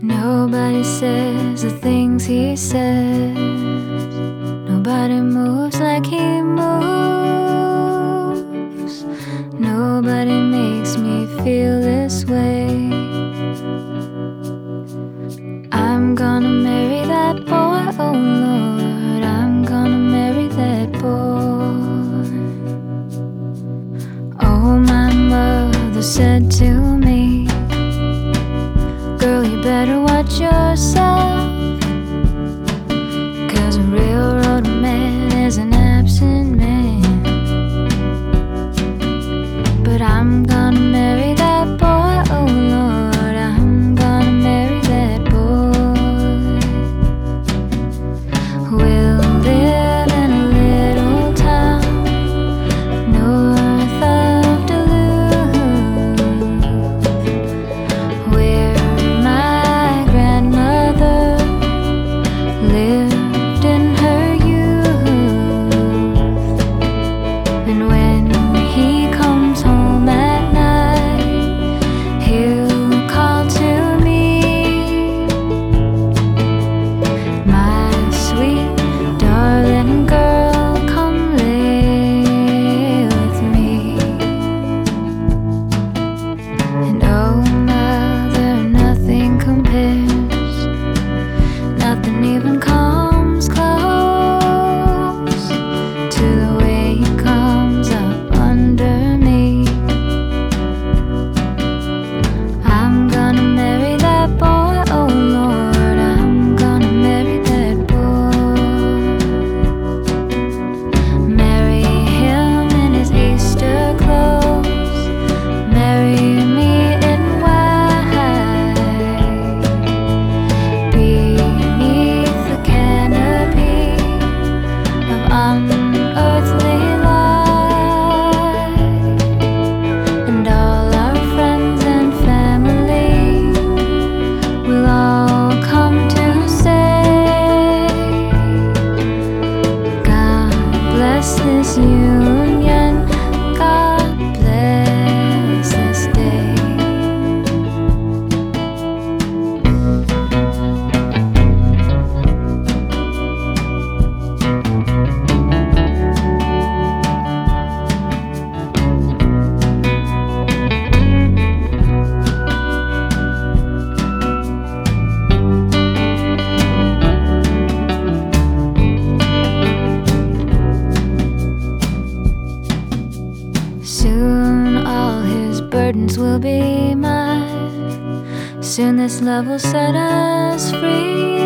Nobody says the things he says. Nobody moves like he moves. Nobody makes me feel this way. I'm gonna marry that boy, oh Lord. I'm gonna marry that boy. Oh, my mother said to me matter what you're saying. Couldn't even you. burdens will be mine. Soon this love will set us free.